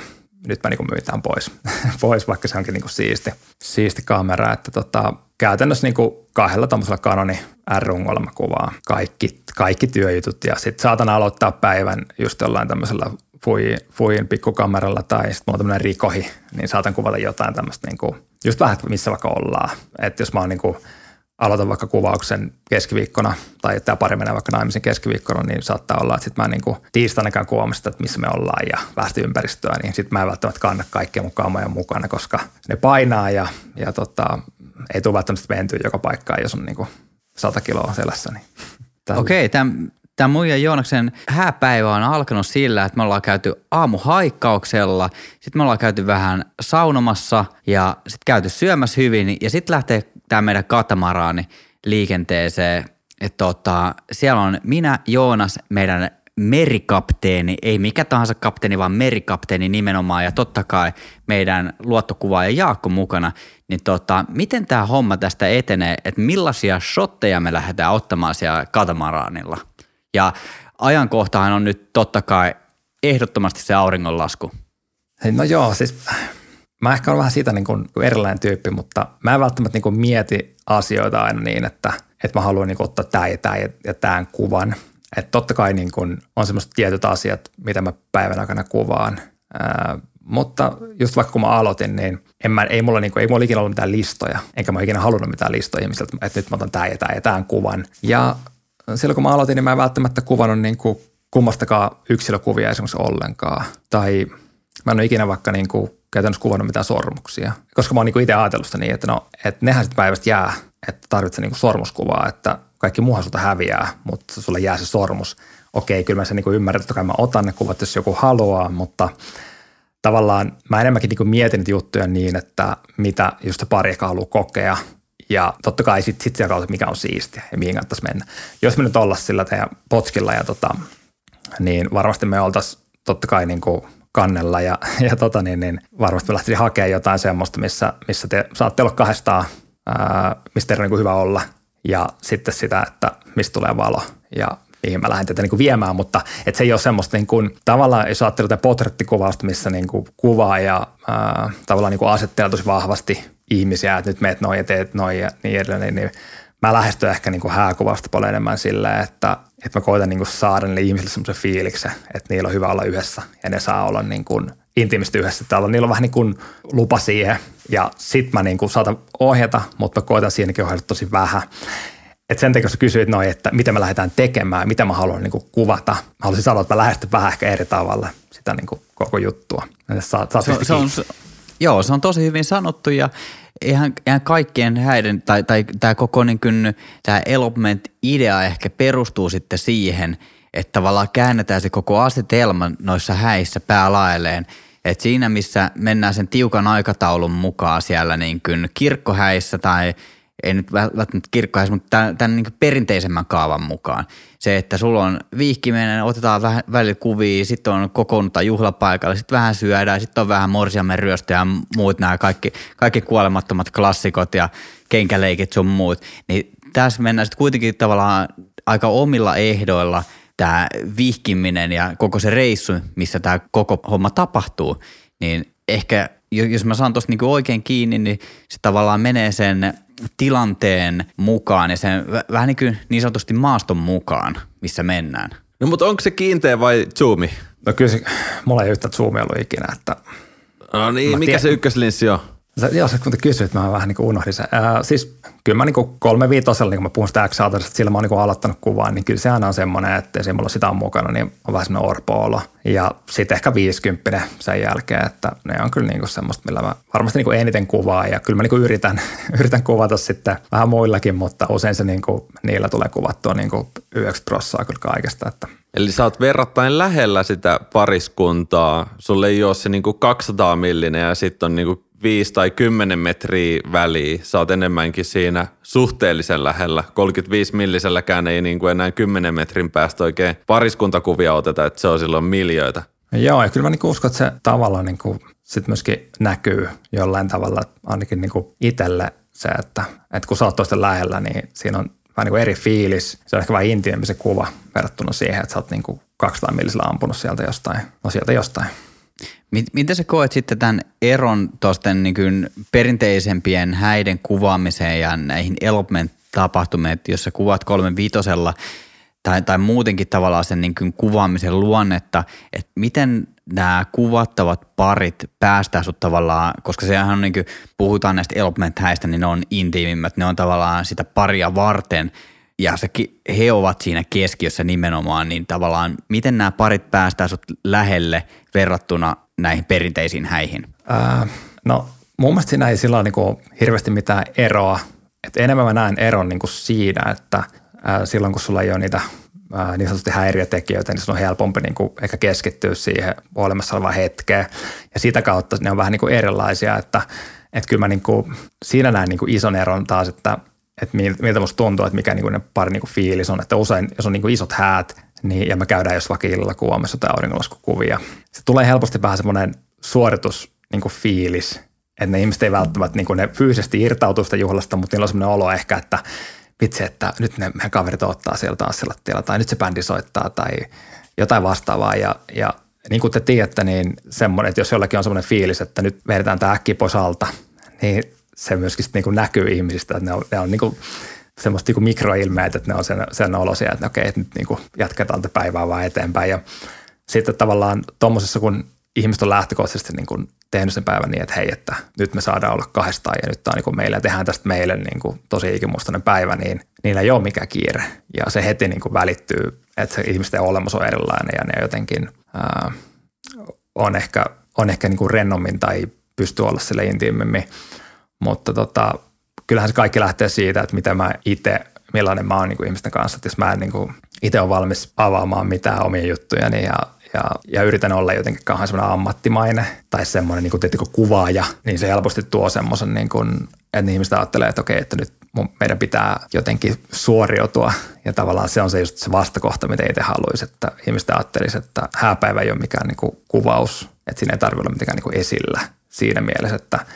nyt mä niin myytään pois, pois, vaikka se onkin niin siisti, siisti kamera. Että tota, käytännössä niin kahdella tuommoisella Canoni R-rungolla mä kuvaan kaikki, kaikki työjutut ja sitten saatan aloittaa päivän just jollain tämmöisellä fuin, fuin pikkukameralla tai sitten mulla on tämmöinen rikohi, niin saatan kuvata jotain tämmöistä niin kuin, just vähän, missä vaikka ollaan. Että jos mä oon niin kuin, aloitan vaikka kuvauksen keskiviikkona tai tämä pari menee vaikka naimisen keskiviikkona, niin saattaa olla, että sitten mä niin kuin tiistaina käyn kuvaamassa, että missä me ollaan ja vähän ympäristöä, niin sitten mä en välttämättä kanna kaikkea mukaan mukana, koska ne painaa ja, ja tota, ei tule välttämättä mentyä joka paikkaan, jos on niin kuin 100 kiloa selässä. Niin Okei, okay, Tämä mun ja Joonaksen hääpäivä on alkanut sillä, että me ollaan käyty aamuhaikkauksella, sitten me ollaan käyty vähän saunomassa ja sitten käyty syömässä hyvin ja sitten lähtee tämä meidän katamaraani liikenteeseen. Että tota, siellä on minä, Joonas, meidän merikapteeni, ei mikä tahansa kapteeni, vaan merikapteeni nimenomaan ja totta kai meidän luottokuvaaja Jaakko mukana, niin tota, miten tämä homma tästä etenee, että millaisia shotteja me lähdetään ottamaan siellä katamaraanilla? Ja ajankohtahan on nyt totta kai ehdottomasti se auringonlasku. No joo, siis mä ehkä olen vähän siitä niin kuin erilainen tyyppi, mutta mä en välttämättä niin kuin mieti asioita aina niin, että, että mä haluan niin kuin ottaa tämän ja tämän ja tämän kuvan. Että totta kai niin kuin on semmoiset tietyt asiat, mitä mä päivän aikana kuvaan. Ää, mutta just vaikka kun mä aloitin, niin en mä, ei, mulla niinku, ei mulla ikinä ollut mitään listoja, enkä mä ikinä halunnut mitään listoja ihmisiltä, että nyt mä otan tämän ja tämän ja tämän kuvan. Ja silloin kun mä aloitin, niin mä en välttämättä kuvannut niin kuin kummastakaan yksilökuvia esimerkiksi ollenkaan. Tai mä en ole ikinä vaikka niin kuin käytännössä kuvannut mitään sormuksia. Koska mä oon niin itse ajatellut sitä niin, että no, että nehän sitten päivästä jää, että tarvitsee niin sormuskuvaa, että kaikki muuhan sulta häviää, mutta sulle jää se sormus. Okei, kyllä mä sen niin ymmärrän, että kai mä otan ne kuvat, jos joku haluaa, mutta tavallaan mä enemmänkin niin mietin niitä juttuja niin, että mitä just se pari ehkä haluaa kokea ja totta kai sitten sit siellä kautta, mikä on siistiä ja mihin kannattaisi mennä. Jos me nyt ollaan sillä teidän potskilla, ja tota, niin varmasti me oltaisiin totta kai niin kuin kannella ja, ja tota, niin, niin varmasti me lähtisi hakemaan jotain semmoista, missä, missä te saatte olla kahdestaan, ää, mistä teillä on niin hyvä olla ja sitten sitä, että mistä tulee valo ja mihin mä lähden tätä niin kuin viemään, mutta että se ei ole semmoista niin kuin, tavallaan, jos ajattelee tätä portrettikuvausta, missä niin kuin kuvaa ja ää, tavallaan niin kuin asettelee tosi vahvasti ihmisiä, että nyt meet noin ja teet noin ja niin edelleen, niin, niin mä lähestyn ehkä niin kuin hääkuvasta paljon enemmän silleen, että, että mä koitan niin kuin saada niille ihmisille semmoisen fiiliksen, että niillä on hyvä olla yhdessä ja ne saa olla niin kuin intiimisti yhdessä. Täällä niillä on vähän niin kuin lupa siihen ja sit mä niin kuin saatan ohjata, mutta mä koitan siinäkin ohjata tosi vähän. Et sen takia, kun kysyit noin, että mitä me lähdetään tekemään, mitä mä haluan niin kuin kuvata. Mä haluaisin sanoa, että mä lähestyn vähän ehkä eri tavalla sitä niin kuin koko juttua. Saat, saat se, se on, joo, se on tosi hyvin sanottu ja ihan, ihan kaikkien häiden, tai, tai tämä koko niin kuin, tämä elopement-idea ehkä perustuu sitten siihen, että tavallaan käännetään se koko asetelma noissa häissä päälaelleen. Et siinä, missä mennään sen tiukan aikataulun mukaan siellä niin kuin kirkkohäissä tai ei nyt välttämättä kirkkohäissä, mutta tämän, tämän niin perinteisemmän kaavan mukaan. Se, että sulla on vihkiminen, otetaan vähän välillä kuvia, sitten on kokoonnutaan juhlapaikalla, sitten vähän syödään, sitten on vähän morsiamen ryöstö ja muut nämä kaikki, kaikki kuolemattomat klassikot ja kenkäleikit sun muut. Niin tässä mennään sitten kuitenkin tavallaan aika omilla ehdoilla tämä vihkiminen ja koko se reissu, missä tämä koko homma tapahtuu, niin ehkä jos mä saan tuosta niinku oikein kiinni, niin se tavallaan menee sen tilanteen mukaan ja sen vähän niin kuin niin sanotusti maaston mukaan, missä mennään. No mutta onko se kiinteä vai zoomi? No kyllä se, mulla ei yhtä zoomia ollut ikinä, että... No niin, mikä tiedän, se ykköslinssi on? Sä, joo, sä kun kysyit, mä vähän niin kuin unohdin sen. Ää, siis kyllä mä niin kuin kolme viitosella, niin kun mä puhun sitä x sillä mä oon niin aloittanut kuvaa, niin kyllä se aina on semmoinen, että jos mulla sitä on mukana, niin on vähän semmoinen orpo Ja sitten ehkä 50 sen jälkeen, että ne on kyllä niin kuin semmoista, millä mä varmasti niin kuin eniten kuvaa ja kyllä mä niin kuin yritän, yritän kuvata sitten vähän muillakin, mutta usein se niin kuin, niillä tulee kuvattua niin kuin 90 prossaa kyllä kaikesta. Että. Eli sä oot verrattain lähellä sitä pariskuntaa, sulle ei ole se niin kuin 200 millinen ja sitten on niin kuin 5 tai 10 metriä väliä. Sä oot enemmänkin siinä suhteellisen lähellä. 35 milliselläkään ei niin kuin enää 10 metrin päästä oikein pariskuntakuvia oteta, että se on silloin miljöitä. Joo, ja kyllä mä niin uskon, että se tavallaan niin kuin myöskin näkyy jollain tavalla, ainakin niin kuin itselle se, että, että kun sä oot toisten lähellä, niin siinä on vähän niin kuin eri fiilis. Se on ehkä vähän intiimpi se kuva verrattuna siihen, että sä oot niin kuin 200 millisellä ampunut sieltä jostain, no sieltä jostain. Miten sä koet sitten tämän eron tuosten niin perinteisempien häiden kuvaamiseen ja näihin elopment-tapahtumiin, jos sä kuvat kolmen viitosella tai, tai muutenkin tavallaan sen niin kuvaamisen luonnetta, että miten nämä kuvattavat parit päästää sut tavallaan, koska sehän on niin kuin, puhutaan näistä elopment-häistä, niin ne on intiimimmät, ne on tavallaan sitä paria varten ja se, he ovat siinä keskiössä nimenomaan, niin tavallaan miten nämä parit päästää sut lähelle verrattuna näihin perinteisiin häihin? Ää, no mun mielestä siinä ei sillä ole niin hirveästi mitään eroa. Et enemmän mä näen eron niin kuin siinä, että ää, silloin kun sulla ei ole niitä ää, niin sanotusti häiriötekijöitä, niin se on helpompi niin kuin ehkä keskittyä siihen olemassa olevaan hetkeen. Ja sitä kautta ne on vähän niin kuin erilaisia, että, että kyllä mä niin kuin, siinä näen niin kuin ison eron taas, että, että miltä musta tuntuu, että mikä niin kuin ne pari niin kuin fiilis on. Että usein, jos on niin kuin isot häät, niin, ja me käydään jos vaikka illalla kuvaamassa tai auringonlaskukuvia. Se tulee helposti vähän semmoinen suoritus niin kuin fiilis, että ne ihmiset ei välttämättä niin kuin ne fyysisesti irtautu sitä juhlasta, mutta niillä on semmoinen olo ehkä, että vitsi, että nyt ne meidän kaverit ottaa sieltä taas lattialla tai nyt se bändi soittaa tai jotain vastaavaa ja, ja niin kuin te tiedätte, niin semmoinen, että jos jollakin on semmoinen fiilis, että nyt vedetään tämä äkki pois alta, niin se myöskin niin kuin näkyy ihmisistä, että ne on, ne on niin kuin semmoista niin mikroilmeet, että ne on sen, sen olosia, että okei, että nyt niin kuin jatketaan tätä päivää vaan eteenpäin. Ja sitten tavallaan tuommoisessa, kun ihmiset on lähtökohtaisesti niin kuin tehnyt sen päivän niin, että hei, että nyt me saadaan olla kahdestaan ja nyt tämä on niin kuin meille ja tehdään tästä meille niin kuin tosi ikimuistainen päivä, niin niillä ei ole mikään kiire. Ja se heti niin kuin välittyy, että se ihmisten olemus on erilainen ja ne jotenkin ää, on ehkä, on ehkä niin kuin rennommin tai pystyy olla sille intiimimmin. Mutta tota, kyllähän se kaikki lähtee siitä, että miten mä itse, millainen mä oon niin kuin ihmisten kanssa. Että jos mä en niin kuin itse ole valmis avaamaan mitään omia juttujani ja, ja, ja yritän olla jotenkin kauhean semmoinen ammattimainen tai semmoinen niin kuin, tietysti, kuvaaja, niin se helposti tuo semmoisen, niin kuin, että ihmiset ajattelee, että okei, että nyt meidän pitää jotenkin suoriutua. Ja tavallaan se on se just se vastakohta, mitä itse haluaisi, että ihmiset ajattelisi, että hääpäivä ei ole mikään niin kuin kuvaus, että siinä ei tarvitse olla mitenkään niin kuin esillä siinä mielessä, että –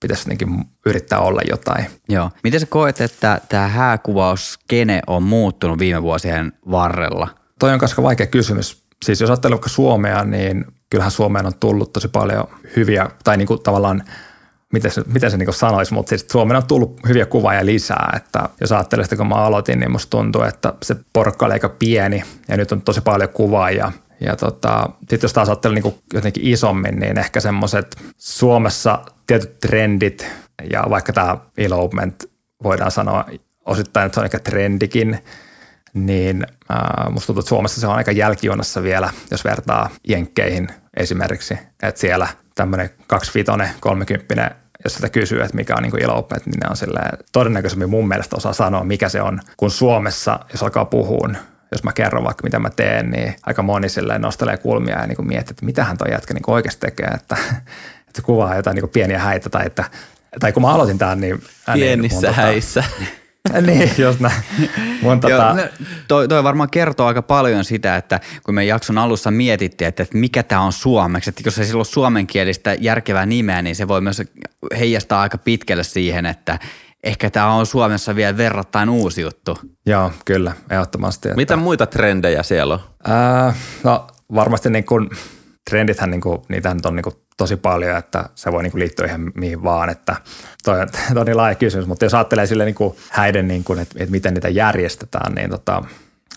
pitäisi jotenkin yrittää olla jotain. Joo. Miten sä koet, että tämä hääkuvauskene on muuttunut viime vuosien varrella? Toi on koska vaikea kysymys. Siis jos ajattelee vaikka Suomea, niin kyllähän Suomeen on tullut tosi paljon hyviä, tai niin kuin tavallaan miten se, miten se niin sanoisi, mutta siis Suomeen on tullut hyviä kuvaajia lisää, että jos ajattelee sitä, kun mä aloitin, niin musta tuntuu, että se porukka oli aika pieni ja nyt on tosi paljon kuvaajia ja tota, sitten jos taas ajattelee niin jotenkin isommin, niin ehkä semmoiset Suomessa tietyt trendit ja vaikka tämä elopement voidaan sanoa osittain, että se on ehkä trendikin, niin äh, musta tuntuu, että Suomessa se on aika jälkijunassa vielä, jos vertaa jenkkeihin esimerkiksi. Että siellä tämmöinen 25 30 jos sitä kysyy, että mikä on niin elopement, niin ne on silleen, todennäköisemmin mun mielestä osaa sanoa, mikä se on, kun Suomessa, jos alkaa puhua jos mä kerron vaikka mitä mä teen, niin aika moni silleen nostelee kulmia ja niin miettii, että mitähän toi jätkä niin oikeasti tekee, että, että se kuvaa jotain niin pieniä häitä tai että tai kun mä aloitin tämän, niin... Pienissä niin, häissä. Tota, niin, just näin. Mun tota... Joo, no, toi, toi, varmaan kertoo aika paljon sitä, että kun me jakson alussa mietittiin, että, että mikä tämä on suomeksi, että jos ei sillä ole suomenkielistä järkevää nimeä, niin se voi myös heijastaa aika pitkälle siihen, että, ehkä tämä on Suomessa vielä verrattain uusi juttu. Joo, kyllä, ehdottomasti. Että... Mitä muita trendejä siellä on? Ää, no varmasti niin kuin, trendithän, niin kuin, niitähän on niin kuin, tosi paljon, että se voi niin kuin, liittyä ihan mihin vaan, että toi, toi on niin laaja kysymys, mutta jos ajattelee sille niin kuin, häiden, niin kuin, että, että miten niitä järjestetään, niin tota,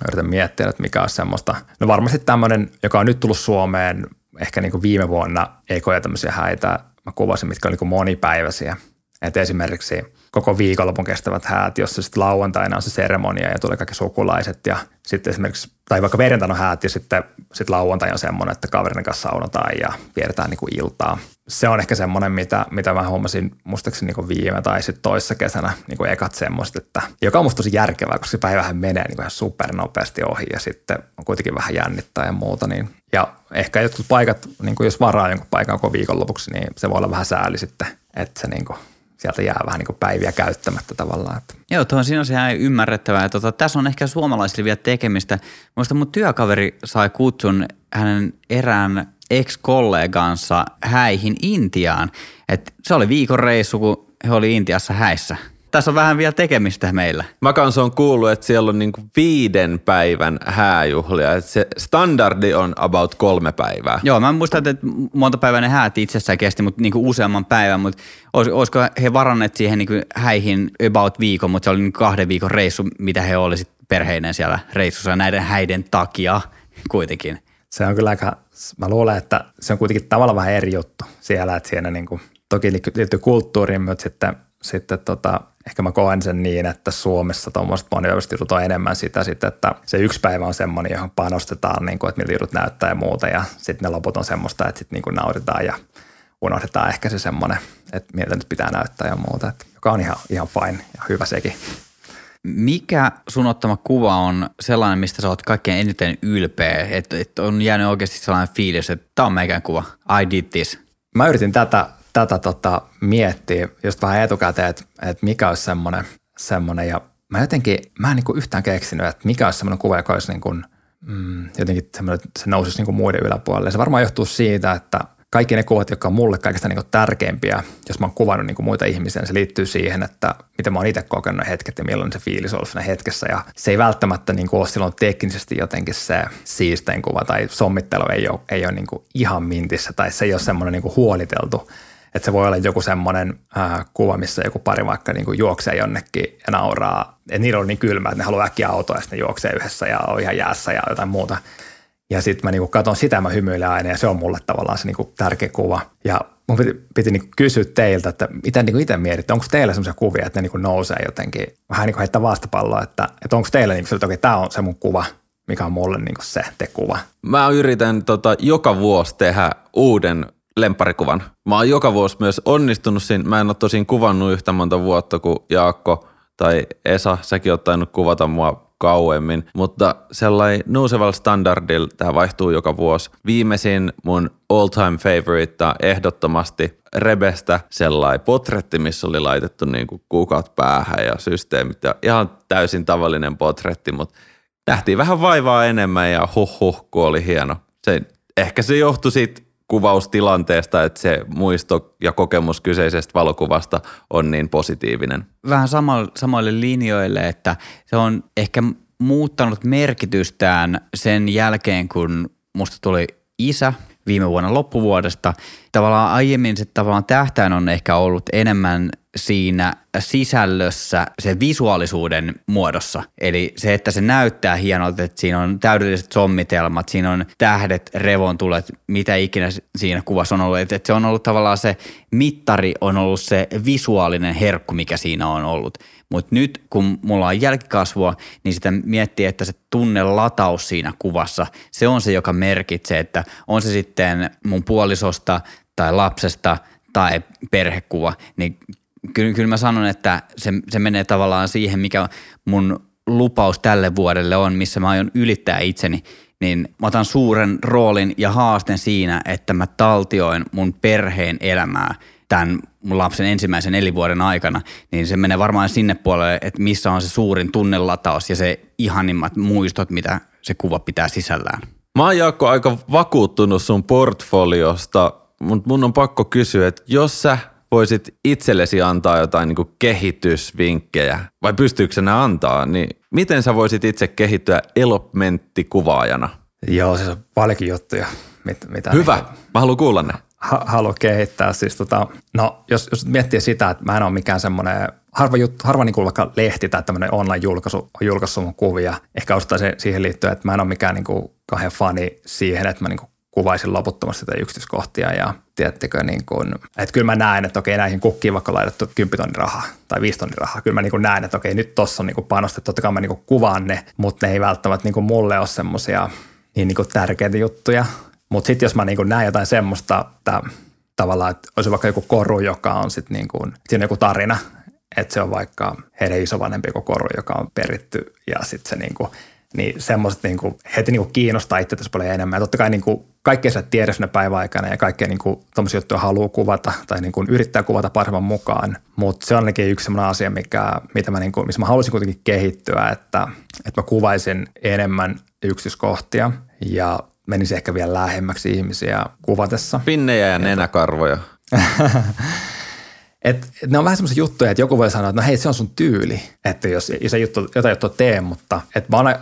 yritän miettiä, että mikä on semmoista. No varmasti tämmöinen, joka on nyt tullut Suomeen, ehkä niin kuin viime vuonna ei koe tämmöisiä häitä, mä kuvasin, mitkä oli niin monipäiväisiä. Et esimerkiksi koko viikonlopun kestävät häät, jossa sitten lauantaina on se seremonia ja tulee kaikki sukulaiset ja sitten esimerkiksi, tai vaikka perjantaina on häät ja sitten sit lauantai on semmoinen, että kaverin kanssa saunotaan ja vietetään niin iltaa. Se on ehkä semmoinen, mitä, mitä mä huomasin muistaakseni niin viime tai sitten toissa kesänä kuin ekat semmoista, että joka on musta tosi järkevää, koska se päivähän menee niin ihan supernopeasti ohi ja sitten on kuitenkin vähän jännittää ja muuta, niin ja ehkä jotkut paikat, niin kuin jos varaa jonkun paikan koko viikonlopuksi, niin se voi olla vähän sääli sitten, että se niin kuin sieltä jää vähän niin kuin päiviä käyttämättä tavallaan. Että. Joo, tuohon siinä on se ihan ymmärrettävää. Tota, tässä on ehkä suomalaisille vielä tekemistä. Muista mun työkaveri sai kutsun hänen erään ex-kollegansa häihin Intiaan. Et se oli viikon reissu, kun he oli Intiassa häissä – tässä on vähän vielä tekemistä meillä. Mä kanssa on kuullut, että siellä on niinku viiden päivän hääjuhlia. Että se standardi on about kolme päivää. Joo, mä muistan, että monta päivää ne häät itsessään kesti, mutta niinku useamman päivän. Mutta olis, olisiko he varanneet siihen niinku häihin about viikon, mutta se oli niinku kahden viikon reissu, mitä he oli perheineen siellä reissussa näiden häiden takia kuitenkin. Se on kyllä aika, mä luulen, että se on kuitenkin tavallaan vähän eri juttu siellä, että siinä niinku, toki liittyy kulttuuriin, mutta sitten, sitten tota, ehkä mä koen sen niin, että Suomessa tuommoiset jutut on enemmän sitä sitten, että se yksi päivä on semmoinen, johon panostetaan, niin kuin, että miltä jutut näyttää ja muuta ja sitten ne loput on semmoista, että sitten niin nauritaan ja unohdetaan ehkä se semmoinen, että miltä nyt pitää näyttää ja muuta, että, joka on ihan, ihan fine ja hyvä sekin. Mikä sun ottama kuva on sellainen, mistä sä oot kaikkein eniten ylpeä, että, että on jäänyt oikeasti sellainen fiilis, että tämä on meikään kuva, I did this? Mä yritin tätä tätä tota, miettiä just vähän etukäteen, että, että mikä olisi semmoinen, semmoinen ja mä jotenkin, mä en niin kuin yhtään keksinyt, että mikä olisi semmoinen kuva, joka olisi niin kuin, mm, jotenkin semmoinen, että se nousisi niin kuin muiden yläpuolelle. Se varmaan johtuu siitä, että kaikki ne kuvat, jotka on mulle kaikista niin tärkeimpiä, jos mä oon kuvannut niin muita ihmisiä, niin se liittyy siihen, että miten mä oon itse kokenut hetket ja milloin se fiilis on ollut siinä hetkessä. Ja se ei välttämättä niin kuin ole silloin teknisesti jotenkin se siistein kuva tai sommittelu ei ole, ei ole niin kuin ihan mintissä tai se ei ole semmoinen niin kuin huoliteltu että se voi olla joku semmoinen äh, kuva, missä joku pari vaikka niin kuin juoksee jonnekin ja nauraa. Että niillä on niin kylmä, että ne haluaa äkkiä autoa ja sitten ne juoksee yhdessä ja on ihan jäässä ja jotain muuta. Ja sitten mä niin katson sitä, mä hymyilen aina ja se on mulle tavallaan se niin kuin tärkeä kuva. Ja mun piti, piti niin kysyä teiltä, että mitä niin itse mietitte, onko teillä sellaisia kuvia, että ne niin nousee jotenkin, vähän niin kuin heittää vastapalloa, että, että onko teillä niin kuin, että okei, tämä on se mun kuva, mikä on mulle niin se te kuva. Mä yritän tota, joka vuosi tehdä uuden lemparikuvan. Mä oon joka vuosi myös onnistunut siinä. Mä en ole tosin kuvannut yhtä monta vuotta kuin Jaakko tai Esa. Säkin oot tainnut kuvata mua kauemmin, mutta sellainen nousevalla standardilla tämä vaihtuu joka vuosi. Viimeisin mun all time favorite ehdottomasti Rebestä sellainen potretti, missä oli laitettu niin kuin päähän ja systeemit ja ihan täysin tavallinen potretti, mutta nähtiin vähän vaivaa enemmän ja huh huh, oli hieno. Se, ehkä se johtui siitä kuvaustilanteesta, että se muisto ja kokemus kyseisestä valokuvasta on niin positiivinen. Vähän samoille linjoille, että se on ehkä muuttanut merkitystään sen jälkeen, kun musta tuli isä viime vuonna loppuvuodesta. Tavallaan aiemmin se tavallaan tähtäin on ehkä ollut enemmän siinä sisällössä se visuaalisuuden muodossa. Eli se, että se näyttää hienolta, että siinä on täydelliset sommitelmat, siinä on tähdet, revontulet, mitä ikinä siinä kuvassa on ollut. Että se on ollut tavallaan se mittari on ollut se visuaalinen herkku, mikä siinä on ollut. Mutta nyt kun mulla on jälkikasvua, niin sitä miettii, että se tunnelataus siinä kuvassa, se on se, joka merkitsee, että on se sitten mun puolisosta tai lapsesta tai perhekuva, niin kyllä, kyllä mä sanon, että se, se menee tavallaan siihen, mikä mun lupaus tälle vuodelle on, missä mä aion ylittää itseni, niin mä otan suuren roolin ja haasten siinä, että mä taltioin mun perheen elämää tämän mun lapsen ensimmäisen elinvuoden aikana, niin se menee varmaan sinne puolelle, että missä on se suurin tunnelataus ja se ihanimmat muistot, mitä se kuva pitää sisällään. Mä oon Jaakko aika vakuuttunut sun portfoliosta, mutta mun on pakko kysyä, että jos sä voisit itsellesi antaa jotain niin kehitysvinkkejä, vai pystyykö nämä antaa, niin miten sä voisit itse kehittyä elopmenttikuvaajana? Joo, se on paljonkin juttuja. Mit, mitä Hyvä, niin, mä haluan kuulla ne. Ha, haluan kehittää. Siis tota, no, jos, jos miettii sitä, että mä en ole mikään semmoinen harva, juttu, harva niin kuin vaikka lehti tai tämmöinen online-julkaisu on julkaissut mun kuvia. Ehkä ostaa se siihen liittyen, että mä en ole mikään niin kuin kahden fani siihen, että mä niin kuin kuvaisin loputtomasti tätä yksityiskohtia ja tiedättekö, niin kuin, että kyllä mä näen, että okei näihin kukkiin vaikka laitettu 10 tonnin rahaa tai 5 tonnin rahaa, kyllä mä niin kuin näen, että okei nyt tossa on niin kuin panostettu, totta kai mä niin kuin kuvaan ne, mutta ne ei välttämättä niin kuin mulle ole semmoisia niin, niin kuin tärkeitä juttuja, mutta sitten jos mä niin kuin näen jotain semmoista, että tavallaan, että olisi vaikka joku koru, joka on sitten niin kuin, siinä on joku tarina, että se on vaikka heidän isovanhempi koru, joka on peritty ja sitten se niin kuin, niin semmoiset niin kuin, heti niin kuin kiinnostaa itse tässä paljon enemmän. Ja totta kai niin kuin, kaikkea sä tiedä sinne päiväaikana ja kaikkea niin kuin, juttuja haluaa kuvata tai niin kuin, yrittää kuvata parhaan mukaan. Mutta se on ainakin yksi sellainen asia, mikä, mitä mä, niin kuin, missä mä haluaisin kuitenkin kehittyä, että, että mä kuvaisin enemmän yksityiskohtia ja menisi ehkä vielä lähemmäksi ihmisiä kuvatessa. Pinnejä ja nenäkarvoja. Et, et ne on vähän semmoisia juttuja, että joku voi sanoa, että no hei, se on sun tyyli, että jos, jos juttu, jotain juttua tee, mutta et mä oon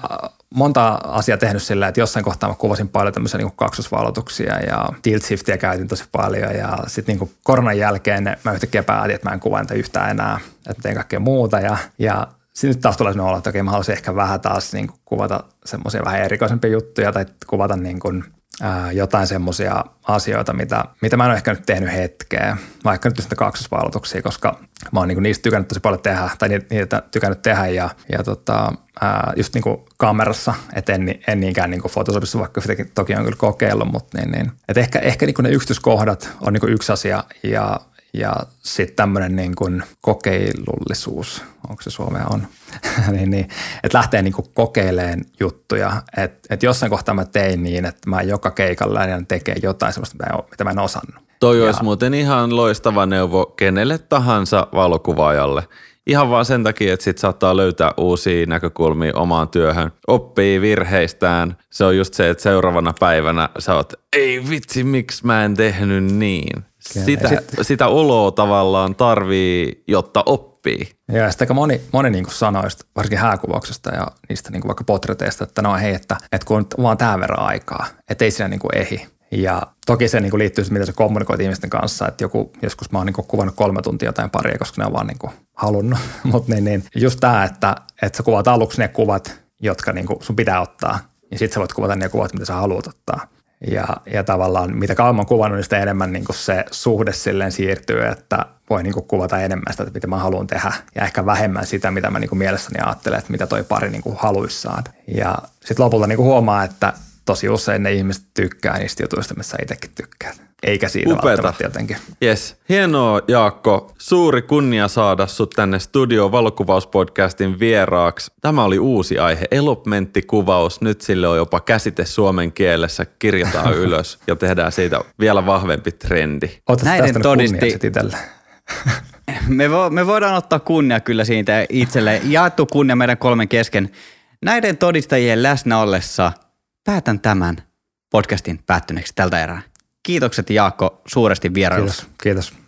monta asiaa tehnyt sillä, että jossain kohtaa mä kuvasin paljon tämmöisiä niin kaksosvalotuksia ja tilt shiftiä käytin tosi paljon ja sitten niin koronan jälkeen mä yhtäkkiä päätin, että mä en kuvaa niitä yhtään enää, että teen kaikkea muuta ja, ja sitten taas tulee sellainen olo, että okei, mä haluaisin ehkä vähän taas niin kuvata semmoisia vähän erikoisempia juttuja tai kuvata niin kuin – jotain semmoisia asioita, mitä, mitä mä en ole ehkä nyt tehnyt hetkeä, vaikka nyt niitä kaksosvaaloituksia, koska mä oon niinku niistä tykännyt tosi paljon tehdä, tai niitä tykännyt tehdä ja, ja tota, ää, just niinku kamerassa, että en, en niinkään niinku Photoshopissa, vaikka sitäkin toki on kyllä kokeillut, mutta niin, niin. Et ehkä, ehkä niinku ne yksityiskohdat on niinku yksi asia ja ja sitten tämmöinen niin kuin kokeilullisuus, onko se suomea on, niin, niin, että lähtee niin kuin kokeileen juttuja. Että et jossain kohtaa mä tein niin, että mä joka keikalla lähden tekee jotain sellaista, mitä, mitä mä en osannut. Toi ja, olisi muuten ihan loistava neuvo kenelle tahansa valokuvaajalle. Ihan vaan sen takia, että sit saattaa löytää uusia näkökulmia omaan työhön. Oppii virheistään. Se on just se, että seuraavana päivänä sä oot, ei vitsi, miksi mä en tehnyt niin. Sitä, sit, sitä oloa tavallaan tarvii, jotta oppii. Ja sitten aika moni, moni niin kuin sanoi, varsinkin hääkuvauksesta ja niistä niin kuin vaikka potreteista, että no hei, että, että kun on vaan tämän verran aikaa, että ei siinä niin kuin ehi. Ja toki se niin kuin liittyy siihen, miten sä kommunikoit ihmisten kanssa, että joku, joskus mä oon niin kuin kuvannut kolme tuntia jotain paria, koska ne on vaan niin kuin halunnut. Mutta niin, niin, just tämä, että, että sä kuvat aluksi ne kuvat, jotka niin kuin sun pitää ottaa, ja sitten sä voit kuvata ne kuvat, mitä sä haluat ottaa. Ja, ja tavallaan mitä kauemman kuvannut, niin sitä enemmän niin se suhde silleen siirtyy, että voi niin kuvata enemmän sitä, mitä mä haluan tehdä ja ehkä vähemmän sitä, mitä mä niin mielessäni ajattelen, että mitä toi pari niin kuin haluissaan. Ja sitten lopulta niin huomaa, että tosi usein ne ihmiset tykkää niistä jutuista, missä itsekin tykkää. Eikä siitä Upeeta. jotenkin. Yes. Hienoa Jaakko. Suuri kunnia saada sut tänne Studio Valokuvauspodcastin vieraaksi. Tämä oli uusi aihe, elopmenttikuvaus. Nyt sille on jopa käsite suomen kielessä. Kirjataan ylös ja tehdään siitä vielä vahvempi trendi. Otat Näiden todisti... me, vo, me voidaan ottaa kunnia kyllä siitä itselle. Jaettu kunnia meidän kolmen kesken. Näiden todistajien läsnä ollessa – päätän tämän podcastin päättyneeksi tältä erää. Kiitokset Jaakko suuresti vierailusta. Kiitos. Kiitos.